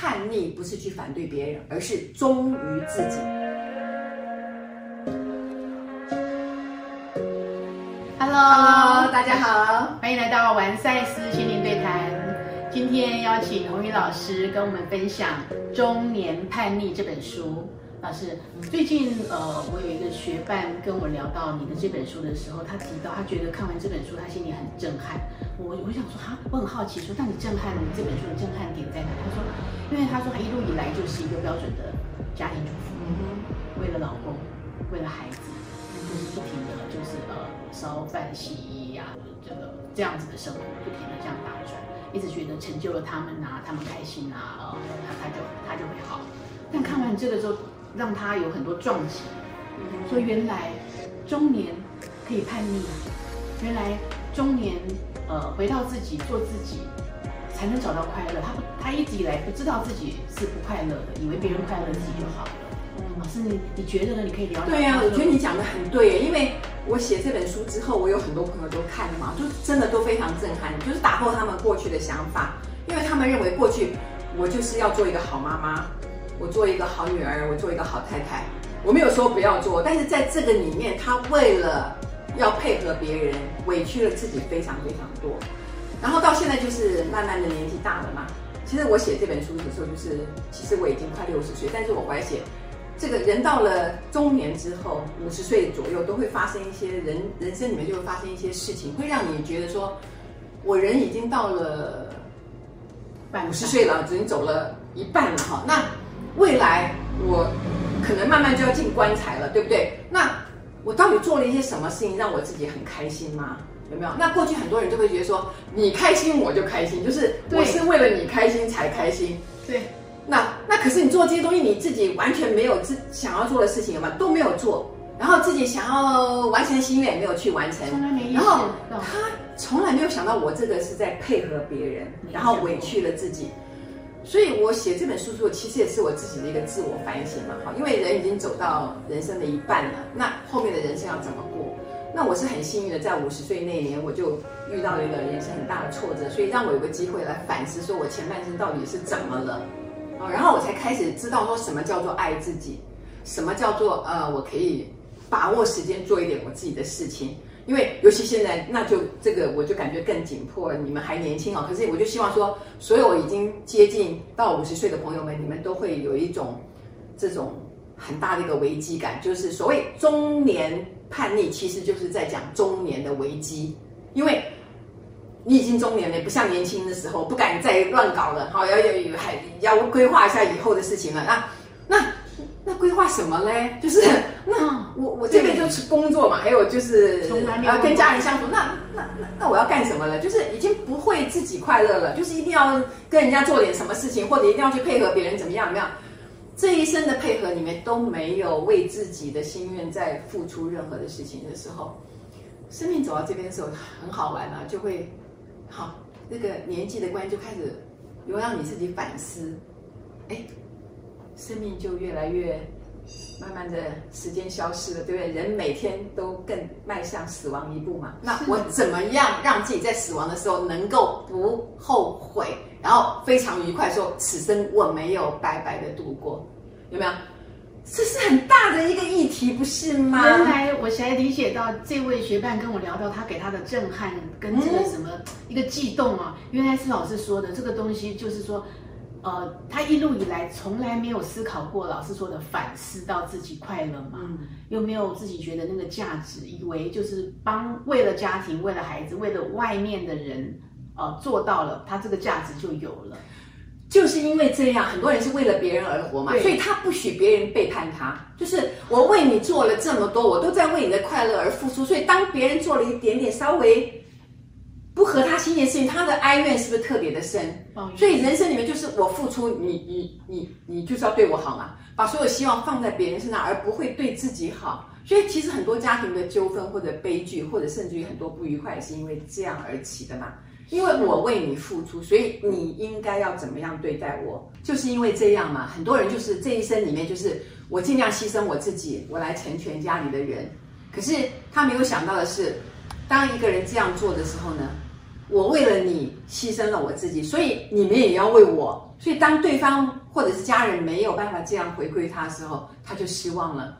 叛逆不是去反对别人，而是忠于自己。Hello，大家好。欢迎来到玩赛斯心灵对谈。今天邀请红宇老师跟我们分享《中年叛逆》这本书。老师，最近呃，我有一个学伴跟我聊到你的这本书的时候，他提到他觉得看完这本书，他心里很震撼。我我想说哈，我很好奇说，那你震撼你这本书的震撼点在哪？他说，因为他说他一路以来就是一个标准的家庭主妇，为了老公，为了孩子，就是不停的就是呃烧饭洗衣呀、这个这样子的生活，不停的这样打转，一直觉得成就了他们啊，他们开心啊，呃，他他就他就会好。但看完这个之后，让他有很多撞击，说原来中年可以叛逆啊，原来中年呃回到自己做自己才能找到快乐。他不他一直以来不知道自己是不快乐的，以为别人快乐自己就好了。老师，你你觉得呢？你可以聊聊。对呀、我觉得你讲的很对耶，因为我写这本书之后，我有很多朋友都看了嘛，就真的都非常震撼，就是打破他们过去的想法，因为他们认为过去我就是要做一个好妈妈，我做一个好女儿，我做一个好太太，我没有说不要做，但是在这个里面，他为了要配合别人，委屈了自己非常非常多，然后到现在就是慢慢的年纪大了嘛。其实我写这本书的时候，就是其实我已经快六十岁，但是我怀写。这个人到了中年之后，五十岁左右都会发生一些人人生里面就会发生一些事情，会让你觉得说，我人已经到了五十岁了，已经走了一半了哈。那未来我可能慢慢就要进棺材了，对不对？那我到底做了一些什么事情让我自己很开心吗？有没有？那过去很多人就会觉得说，你开心我就开心，就是我是为了你开心才开心。对。那那可是你做这些东西，你自己完全没有自想要做的事情，有吗？都没有做，然后自己想要完成的心愿也没有去完成，从来没然后他从来没有想到我这个是在配合别人，然后委屈了自己。所以我写这本书的时候，其实也是我自己的一个自我反省嘛，哈，因为人已经走到人生的一半了，那后面的人生要怎么过？那我是很幸运的，在五十岁那一年，我就遇到了一个人生很大的挫折，所以让我有个机会来反思，说我前半生到底是怎么了。啊，然后我才开始知道说什么叫做爱自己，什么叫做呃，我可以把握时间做一点我自己的事情。因为尤其现在，那就这个我就感觉更紧迫了。你们还年轻哦，可是我就希望说，所有已经接近到五十岁的朋友们，你们都会有一种这种很大的一个危机感，就是所谓中年叛逆，其实就是在讲中年的危机，因为。你已经中年了，不像年轻的时候不敢再乱搞了，好要要还要规划一下以后的事情了。那那那规划什么嘞？就是那我我这边就是工作嘛，还有就是呃跟家人相处。那那那那我要干什么了？就是已经不会自己快乐了，就是一定要跟人家做点什么事情，或者一定要去配合别人怎么样怎么样。这一生的配合里面都没有为自己的心愿在付出任何的事情的时候，生命走到这边的时候很好玩啊，就会。好，那个年纪的关系就开始有让你自己反思，哎，生命就越来越慢慢的时间消失了，对不对？人每天都更迈向死亡一步嘛。那我怎么样让自己在死亡的时候能够不后悔，然后非常愉快，说此生我没有白白的度过，有没有？这是很大的一个议题，不是吗？原来我才理解到，这位学伴跟我聊到他给他的震撼跟这个什么一个悸动啊，原来是老师说的这个东西，就是说，呃，他一路以来从来没有思考过老师说的反思到自己快乐吗？嗯又没有自己觉得那个价值，以为就是帮为了家庭、为了孩子、为了外面的人，呃，做到了，他这个价值就有了。就是因为这样，很多人是为了别人而活嘛，所以他不许别人背叛他。就是我为你做了这么多，我都在为你的快乐而付出，所以当别人做了一点点稍微不合他心意的事情，他的哀怨是不是特别的深？所以人生里面就是我付出，你你你你就是要对我好嘛，把所有希望放在别人身上，而不会对自己好。所以其实很多家庭的纠纷或者悲剧，或者甚至于很多不愉快，是因为这样而起的嘛。因为我为你付出，所以你应该要怎么样对待我？就是因为这样嘛。很多人就是这一生里面，就是我尽量牺牲我自己，我来成全家里的人。可是他没有想到的是，当一个人这样做的时候呢，我为了你牺牲了我自己，所以你们也要为我。所以当对方或者是家人没有办法这样回馈他的时候，他就失望了，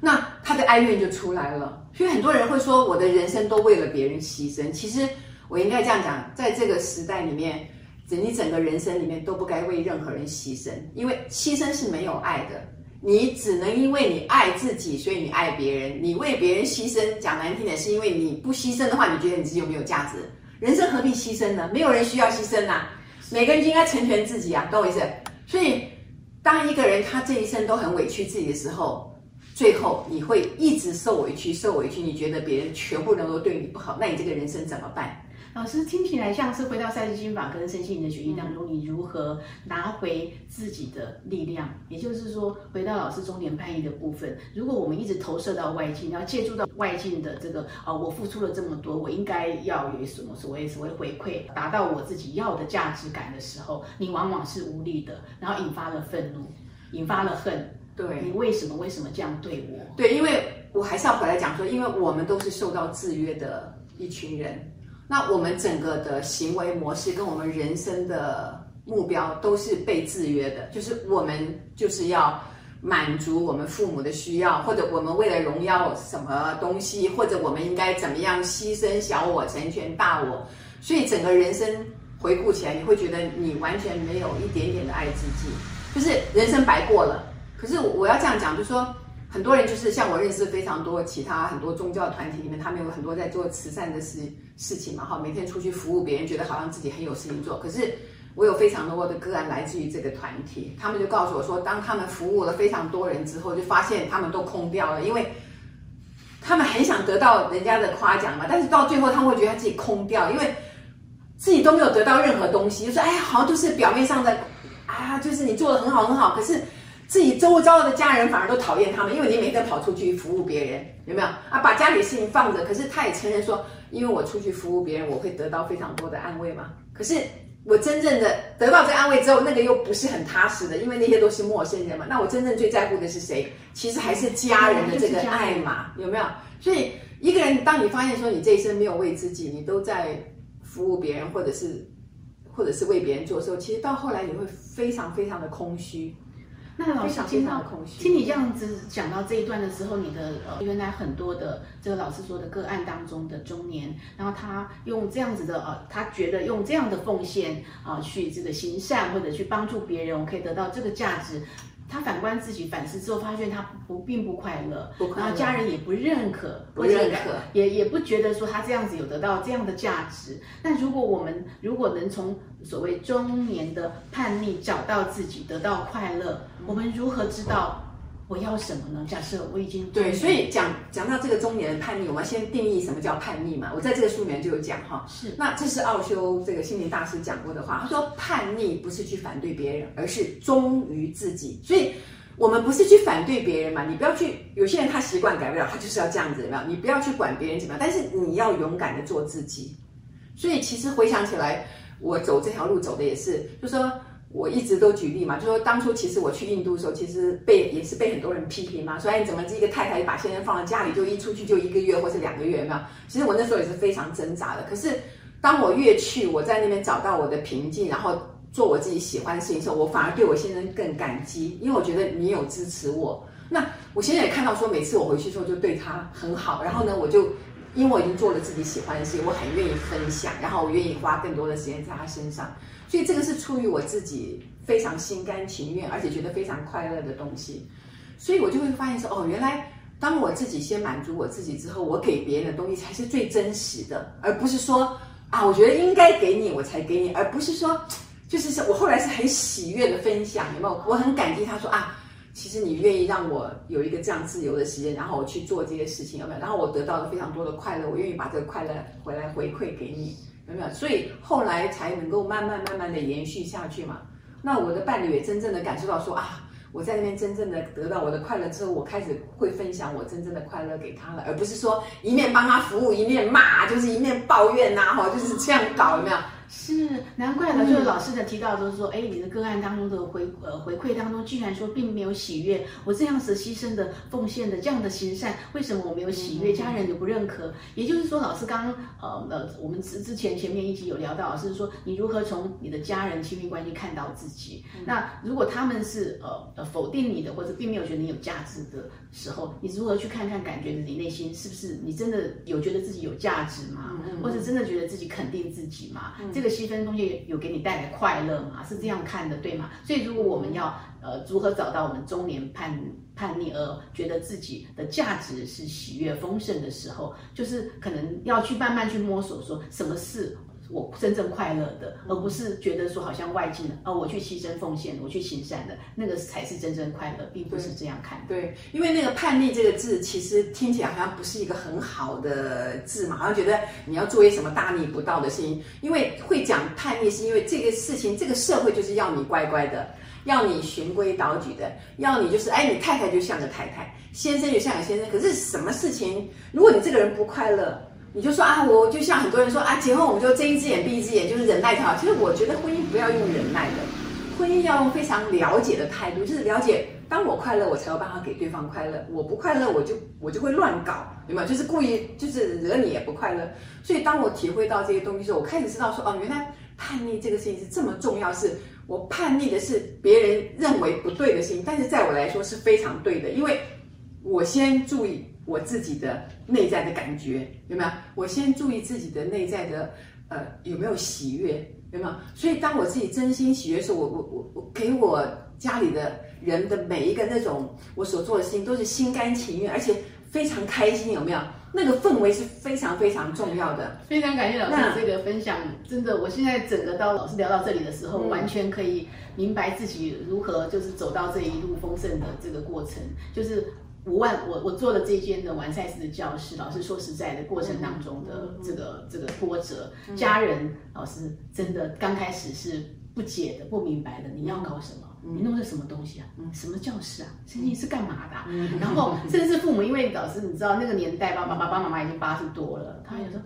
那他的哀怨就出来了。所以很多人会说，我的人生都为了别人牺牲。其实我应该这样讲，在这个时代里面，整你整个人生里面都不该为任何人牺牲，因为牺牲是没有爱的。你只能因为你爱自己，所以你爱别人。你为别人牺牲，讲难听点，是因为你不牺牲的话，你觉得你自己有没有价值？人生何必牺牲呢？没有人需要牺牲呐，每个人就应该成全自己啊，懂我意思？所以，当一个人他这一生都很委屈自己的时候，最后你会一直受委屈，受委屈，你觉得别人全部人都对你不好，那你这个人生怎么办？老师听起来像是回到赛斯心法跟身心灵的学习当中，你如何拿回自己的力量？也就是说，回到老师中年叛逆的部分，如果我们一直投射到外境，要借助到外境的这个啊，我付出了这么多，我应该要有什么所谓所谓回馈，达到我自己要的价值感的时候，你往往是无力的，然后引发了愤怒，引发了恨。对你为什么为什么这样对我？对，因为我还是要回来讲说，因为我们都是受到制约的一群人。那我们整个的行为模式跟我们人生的目标都是被制约的，就是我们就是要满足我们父母的需要，或者我们为了荣耀什么东西，或者我们应该怎么样牺牲小我成全大我，所以整个人生回顾起来，你会觉得你完全没有一点点的爱自己，就是人生白过了。可是我要这样讲，就是说。很多人就是像我认识非常多其他很多宗教团体里面，他们有很多在做慈善的事事情嘛，哈，每天出去服务别人，觉得好像自己很有事情做。可是我有非常多的个案来自于这个团体，他们就告诉我说，当他们服务了非常多人之后，就发现他们都空掉了，因为他们很想得到人家的夸奖嘛，但是到最后他们会觉得他自己空掉，因为自己都没有得到任何东西，就说哎呀，好像就是表面上的啊，就是你做的很好很好，可是。自己周遭的家人反而都讨厌他们，因为你每天跑出去服务别人，有没有啊？把家里事情放着，可是他也承认说，因为我出去服务别人，我会得到非常多的安慰嘛。可是我真正的得到这安慰之后，那个又不是很踏实的，因为那些都是陌生人嘛。那我真正最在乎的是谁？其实还是家人的这个爱嘛，有没有？所以一个人，当你发现说你这一生没有为自己，你都在服务别人，或者是或者是为别人做的时候，其实到后来你会非常非常的空虚。那老师听到听你这样子讲到这一段的时候，你的呃原来很多的这个老师说的个案当中的中年，然后他用这样子的呃，他觉得用这样的奉献啊去这个行善或者去帮助别人，我可以得到这个价值。他反观自己反思之后，发现他不并不快乐，然后家人也不认可，不认可，也也不觉得说他这样子有得到这样的价值。那如果我们如果能从所谓中年的叛逆找到自己，得到快乐，我们如何知道？我要什么呢？假设我已经对，所以讲讲到这个中年的叛逆，我们要先定义什么叫叛逆嘛。我在这个书里面就有讲哈，是那这是奥修这个心灵大师讲过的话。他说叛逆不是去反对别人，而是忠于自己。所以我们不是去反对别人嘛，你不要去。有些人他习惯改不了，他就是要这样子，有没有？你不要去管别人怎么样，但是你要勇敢的做自己。所以其实回想起来，我走这条路走的也是，就说。我一直都举例嘛，就说当初其实我去印度的时候，其实被也是被很多人批评嘛，说你怎么这个太太把先生放在家里，就一出去就一个月或是两个月，有没有？其实我那时候也是非常挣扎的。可是当我越去，我在那边找到我的平静，然后做我自己喜欢的事情的时候，我反而对我先生更感激，因为我觉得你有支持我。那我现在也看到说，每次我回去之后就对他很好，然后呢，我就因为我已经做了自己喜欢的事，我很愿意分享，然后我愿意花更多的时间在他身上。所以这个是出于我自己非常心甘情愿，而且觉得非常快乐的东西。所以我就会发现说，哦，原来当我自己先满足我自己之后，我给别人的东西才是最真实的，而不是说啊，我觉得应该给你我才给你，而不是说，就是我后来是很喜悦的分享，有没有？我很感激他说啊，其实你愿意让我有一个这样自由的时间，然后我去做这些事情，有没有？然后我得到了非常多的快乐，我愿意把这个快乐回来回馈给你。有没有？所以后来才能够慢慢慢慢的延续下去嘛。那我的伴侣也真正的感受到说啊，我在那边真正的得到我的快乐之后，我开始会分享我真正的快乐给他了，而不是说一面帮他服务一面骂，就是一面抱怨呐，哈，就是这样搞，有没有？是，难怪了。就是老师的提到，就是说，哎，你的个案当中的回呃回馈当中，居然说并没有喜悦。我这样子牺牲的、奉献的这样的行善，为什么我没有喜悦？家人也不认可。也就是说，老师刚呃呃，我们之之前前面一集有聊到，老师说你如何从你的家人亲密关系看到自己。那如果他们是呃呃否定你的，或者并没有觉得你有价值的时候，你如何去看看，感觉自己内心是不是你真的有觉得自己有价值吗？或者真的觉得自己肯定自己吗？这个牺牲东西有给你带来快乐吗？是这样看的，对吗？所以如果我们要呃如何找到我们中年叛叛逆而觉得自己的价值是喜悦丰盛的时候，就是可能要去慢慢去摸索，说什么事。我真正快乐的，而不是觉得说好像外境的，哦，我去牺牲奉献，我去行善的那个才是真正快乐，并不是这样看。对，因为那个叛逆这个字，其实听起来好像不是一个很好的字嘛，好像觉得你要做一些什么大逆不道的事情。因为会讲叛逆，是因为这个事情，这个社会就是要你乖乖的，要你循规蹈矩的，要你就是，哎，你太太就像个太太，先生就像个先生。可是什么事情，如果你这个人不快乐？你就说啊，我就像很多人说啊，结婚我们就睁一只眼闭一只眼，就是忍耐就好。其实我觉得婚姻不要用忍耐的，婚姻要用非常了解的态度，就是了解，当我快乐，我才有办法给对方快乐；我不快乐，我就我就会乱搞，有没有？就是故意就是惹你也不快乐。所以当我体会到这些东西时候，我开始知道说，哦，原来叛逆这个事情是这么重要，是我叛逆的是别人认为不对的事情，但是在我来说是非常对的，因为我先注意。我自己的内在的感觉有没有？我先注意自己的内在的呃有没有喜悦有没有？所以当我自己真心喜悦的时候，我我我我给我家里的人的每一个那种我所做的事情都是心甘情愿，而且非常开心，有没有？那个氛围是非常非常重要的。非常感谢老师这个分享，真的，我现在整个到老师聊到这里的时候，完全可以明白自己如何就是走到这一路丰盛的这个过程，就是。五万，我我做了这间的完赛式的教室，老师说实在的过程当中的这个这个波折，家人老师真的刚开始是不解的、不明白的，你要搞什么？你弄的什么东西啊？什么教室啊？神经是干嘛的？然后甚至是父母，因为老师你知道那个年代，爸爸爸爸妈妈已经八十多了，他也说，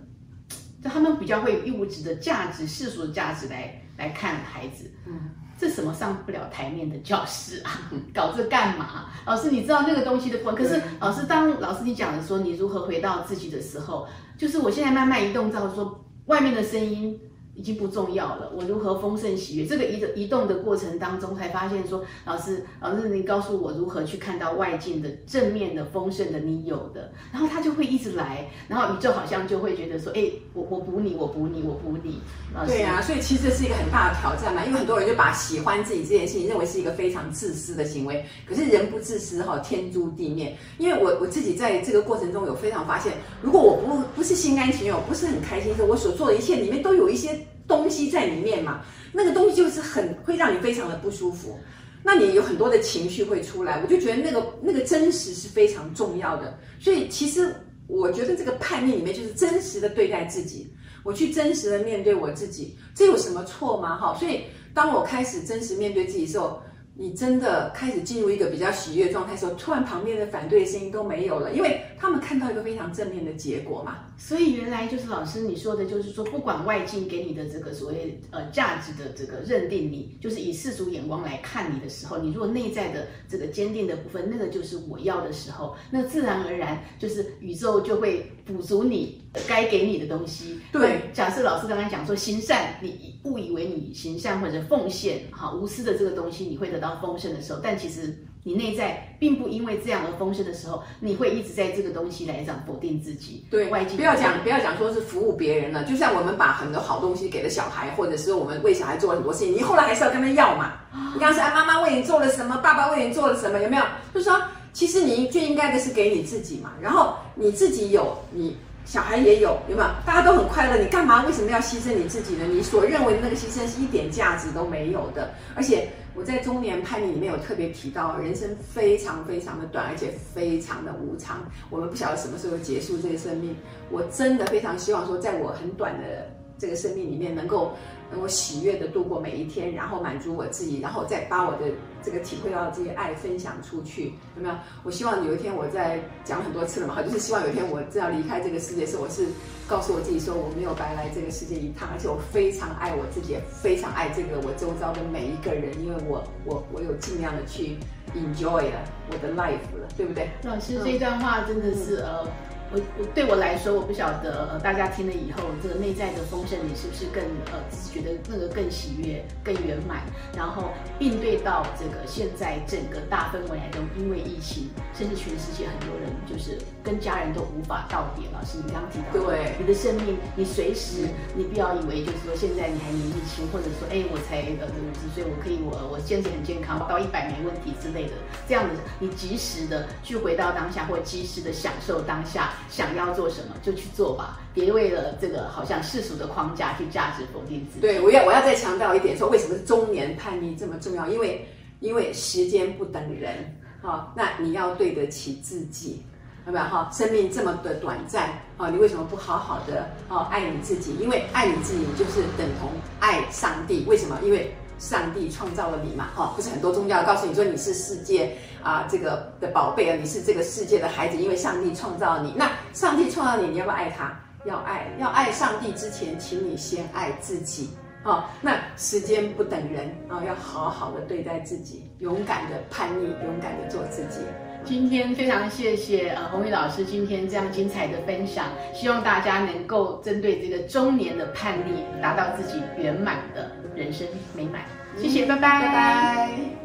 就他们比较会以物质的价值、世俗的价值来来看孩子。嗯。这什么上不了台面的教室啊？搞这干嘛？老师，你知道那个东西的分？可是老师，当老师你讲的说你如何回到自己的时候，就是我现在慢慢移动到说外面的声音。已经不重要了。我如何丰盛喜悦？这个移的移动的过程当中，才发现说，老师，老师，你告诉我如何去看到外境的正面的丰盛的你有的，然后他就会一直来，然后宇宙好像就会觉得说，哎，我我补你，我补你，我补你。对啊，所以其实是一个很大的挑战嘛，因为很多人就把喜欢自己这件事情认为是一个非常自私的行为。可是人不自私哈，天诛地灭。因为我我自己在这个过程中有非常发现，如果我不不是心甘情愿，我不是很开心，的我所做的一切里面都有一些。东西在里面嘛，那个东西就是很会让你非常的不舒服，那你有很多的情绪会出来，我就觉得那个那个真实是非常重要的，所以其实我觉得这个叛逆里面就是真实的对待自己，我去真实的面对我自己，这有什么错吗？哈，所以当我开始真实面对自己的时候。你真的开始进入一个比较喜悦状态的时候，突然旁边的反对声音都没有了，因为他们看到一个非常正面的结果嘛。所以原来就是老师你说的，就是说不管外境给你的这个所谓呃价值的这个认定，你就是以世俗眼光来看你的时候，你如果内在的这个坚定的部分，那个就是我要的时候，那自然而然就是宇宙就会补足你该给你的东西。对，假设老师刚刚讲说行善，你误以为你行善或者奉献，哈，无私的这个东西，你会得到。到丰盛的时候，但其实你内在并不因为这样而丰盛的时候，你会一直在这个东西来讲否定自己。对，外界不要讲不要讲说是服务别人了，就像我们把很多好东西给了小孩，或者是我们为小孩做了很多事情，你后来还是要跟他要嘛。你刚刚说啊，妈妈为你做了什么，爸爸为你做了什么，有没有？就是说，其实你最应该的是给你自己嘛，然后你自己有你。小孩也有，有没有？大家都很快乐，你干嘛？为什么要牺牲你自己呢？你所认为的那个牺牲是一点价值都没有的。而且我在中年叛逆里面有特别提到，人生非常非常的短，而且非常的无常。我们不晓得什么时候结束这个生命。我真的非常希望说，在我很短的这个生命里面能够能够喜悦的度过每一天，然后满足我自己，然后再把我的这个体会到这些爱分享出去，有没有？我希望有一天我在讲很多次了嘛，就是希望有一天我这样离开这个世界时，我是告诉我自己说我没有白来这个世界一趟，而且我非常爱我自己，非常爱这个我周遭的每一个人，因为我我我有尽量的去 enjoy 了我的 life 了，对不对？老师这段话真的是呃。我我对我来说，我不晓得呃，大家听了以后，这个内在的丰盛，你是不是更呃，觉得那个更喜悦、更圆满？然后应对到这个现在整个大氛围来中，因为疫情，甚至全世界很多人就是跟家人都无法道别。老师，你刚刚提到，对，你的生命，你随时，你不要以为就是说现在你还年纪轻，或者说哎，我才呃五十岁，我可以我我坚持很健康，到一百没问题之类的，这样子，你及时的去回到当下，或及时的享受当下。想要做什么就去做吧，别为了这个好像世俗的框架去价值否定自己。对，我要我要再强调一点，说为什么中年叛逆这么重要？因为因为时间不等人啊，那你要对得起自己，有没有哈？生命这么的短暂啊，你为什么不好好的啊爱你自己？因为爱你自己就是等同爱上帝。为什么？因为。上帝创造了你嘛？哈，不是很多宗教告诉你说你是世界啊这个的宝贝啊，你是这个世界的孩子，因为上帝创造了你。那上帝创造你，你要不要爱他？要爱，要爱上帝之前，请你先爱自己。哦，那时间不等人啊，要好好的对待自己，勇敢的叛逆，勇敢的做自己。今天非常谢谢呃红宇老师今天这样精彩的分享，希望大家能够针对这个中年的叛逆，达到自己圆满的人生美满。谢谢，拜拜，拜拜。